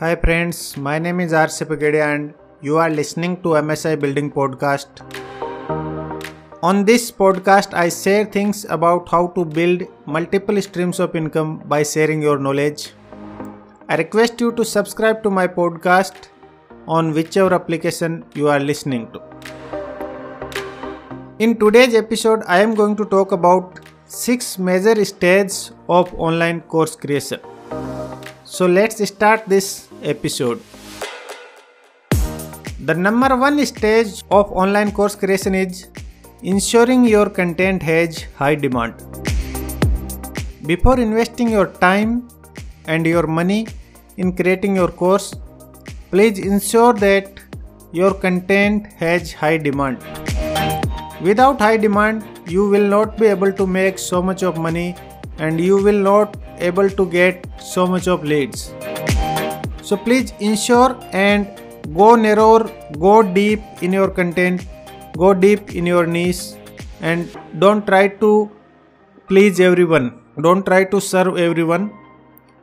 Hi friends, my name is R. Pagadia and you are listening to MSI Building Podcast. On this podcast, I share things about how to build multiple streams of income by sharing your knowledge. I request you to subscribe to my podcast on whichever application you are listening to. In today's episode, I am going to talk about six major stages of online course creation. So let's start this episode. The number one stage of online course creation is ensuring your content has high demand. Before investing your time and your money in creating your course, please ensure that your content has high demand. Without high demand, you will not be able to make so much of money and you will not able to get so much of leads so please ensure and go narrow go deep in your content go deep in your niche and don't try to please everyone. Don't try to serve everyone.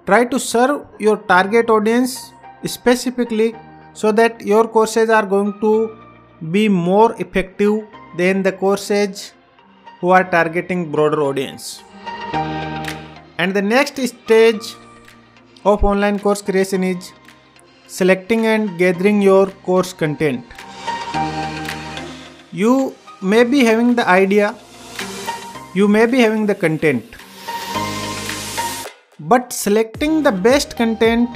Try to serve your target audience specifically so that your courses are going to be more effective than the courses who are targeting broader audience. And the next stage of online course creation is selecting and gathering your course content. You may be having the idea, you may be having the content, but selecting the best content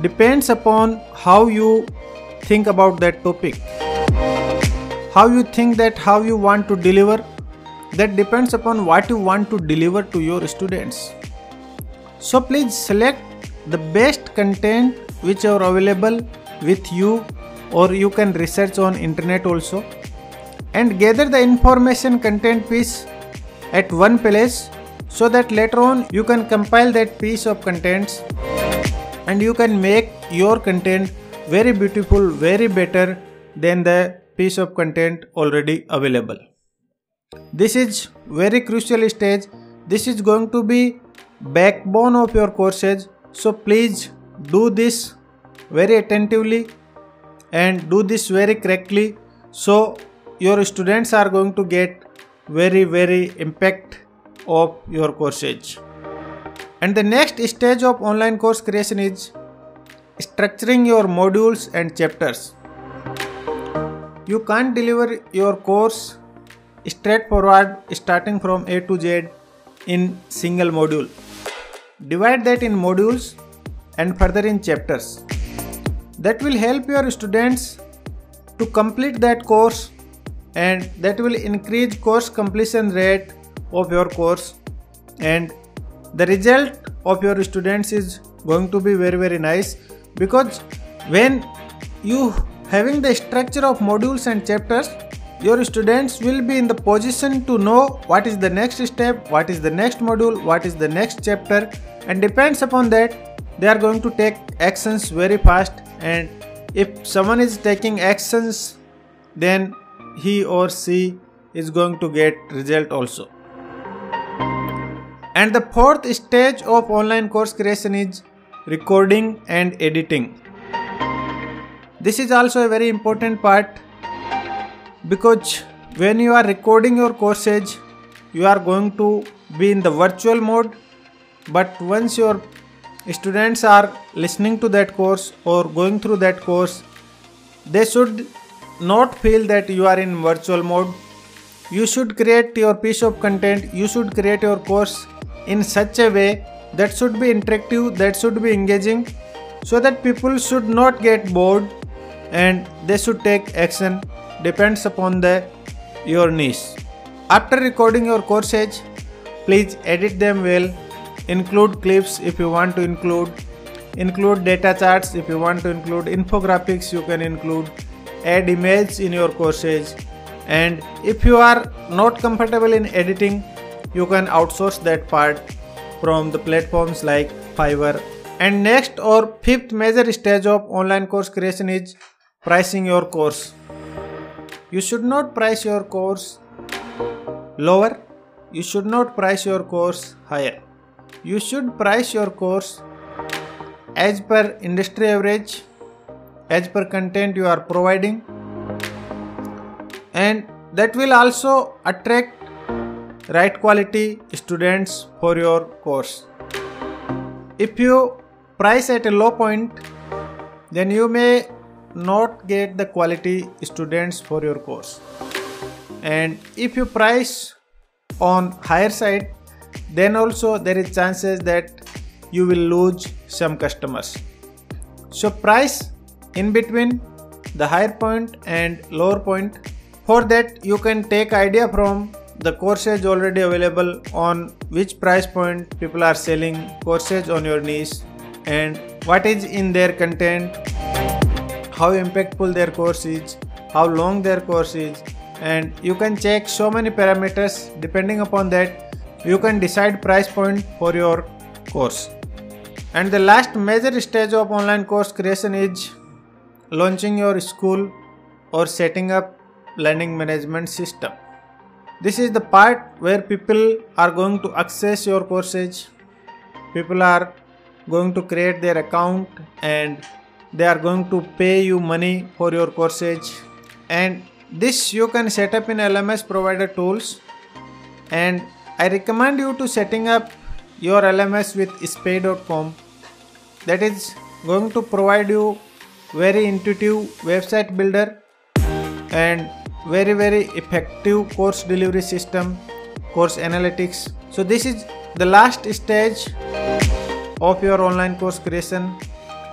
depends upon how you think about that topic, how you think that how you want to deliver that depends upon what you want to deliver to your students so please select the best content which are available with you or you can research on internet also. And gather the information content piece at one place so that later on you can compile that piece of contents and you can make your content very beautiful very better than the piece of content already available. This is very crucial stage. This is going to be backbone of your courses. So please do this very attentively and do this very correctly. So your students are going to get very very impact of your courses. And the next stage of online course creation is structuring your modules and chapters. You can't deliver your course straightforward starting from a to z in single module Divide that in modules and further in chapters. That will help your students to complete that course and that will increase course completion rate of your course and the result of your students is going to be very very nice because when you having the structure of modules and chapters your students will be in the position to know what is the next step what is the next module what is the next chapter and depends upon that they are going to take actions very fast. And if someone is taking actions then he or she is going to get result also. And the fourth stage of online course creation is recording and editing. This is also a very important part because when you are recording your courses you are going to be in the virtual mode but once your students are listening to that course or going through that course they should not feel that you are in virtual mode you should create your piece of content you should create your course in such a way that should be interactive that should be engaging so that people should not get bored and they should take action depends upon the your niche. After recording your courses, please edit them well. Include clips if you want to include. Include data charts if you want to include. Infographics you can include. Add images in your courses. And if you are not comfortable in editing, you can outsource that part from the platforms like Fiverr. And next or fifth major stage of online course creation is pricing your course. You should not price your course lower. You should not price your course higher. You should price your course as per industry average, as per content you are providing, and that will also attract right quality students for your course. If you price at a low point, then you may not get the quality students for your course. And if you price on higher side, then also there is chances that you will lose some customers. So price in between the higher point and lower point. For that you can take idea from the courses already available on which price point people are selling courses on your niche and what is in their content how impactful their course is how long their course is and you can check so many parameters depending upon that you can decide price point for your course and the last major stage of online course creation is launching your school or setting up learning management system this is the part where people are going to access your courses. People are going to create their account and they are going to pay you money for your courses. And this you can set up in LMS provider tools. And I recommend you to setting up your LMS with spayee.com. That is going to provide you very intuitive website builder and very very effective course delivery system course analytics. So this is the last stage of your online course creation.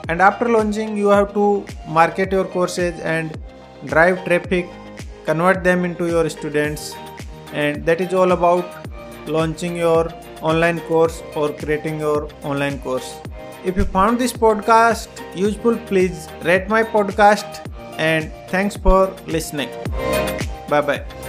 And after launching you have to market your courses and drive traffic convert them into your students. And that is all about launching your online course or creating your online course if you found this podcast useful please rate my podcast and thanks for listening Bye bye.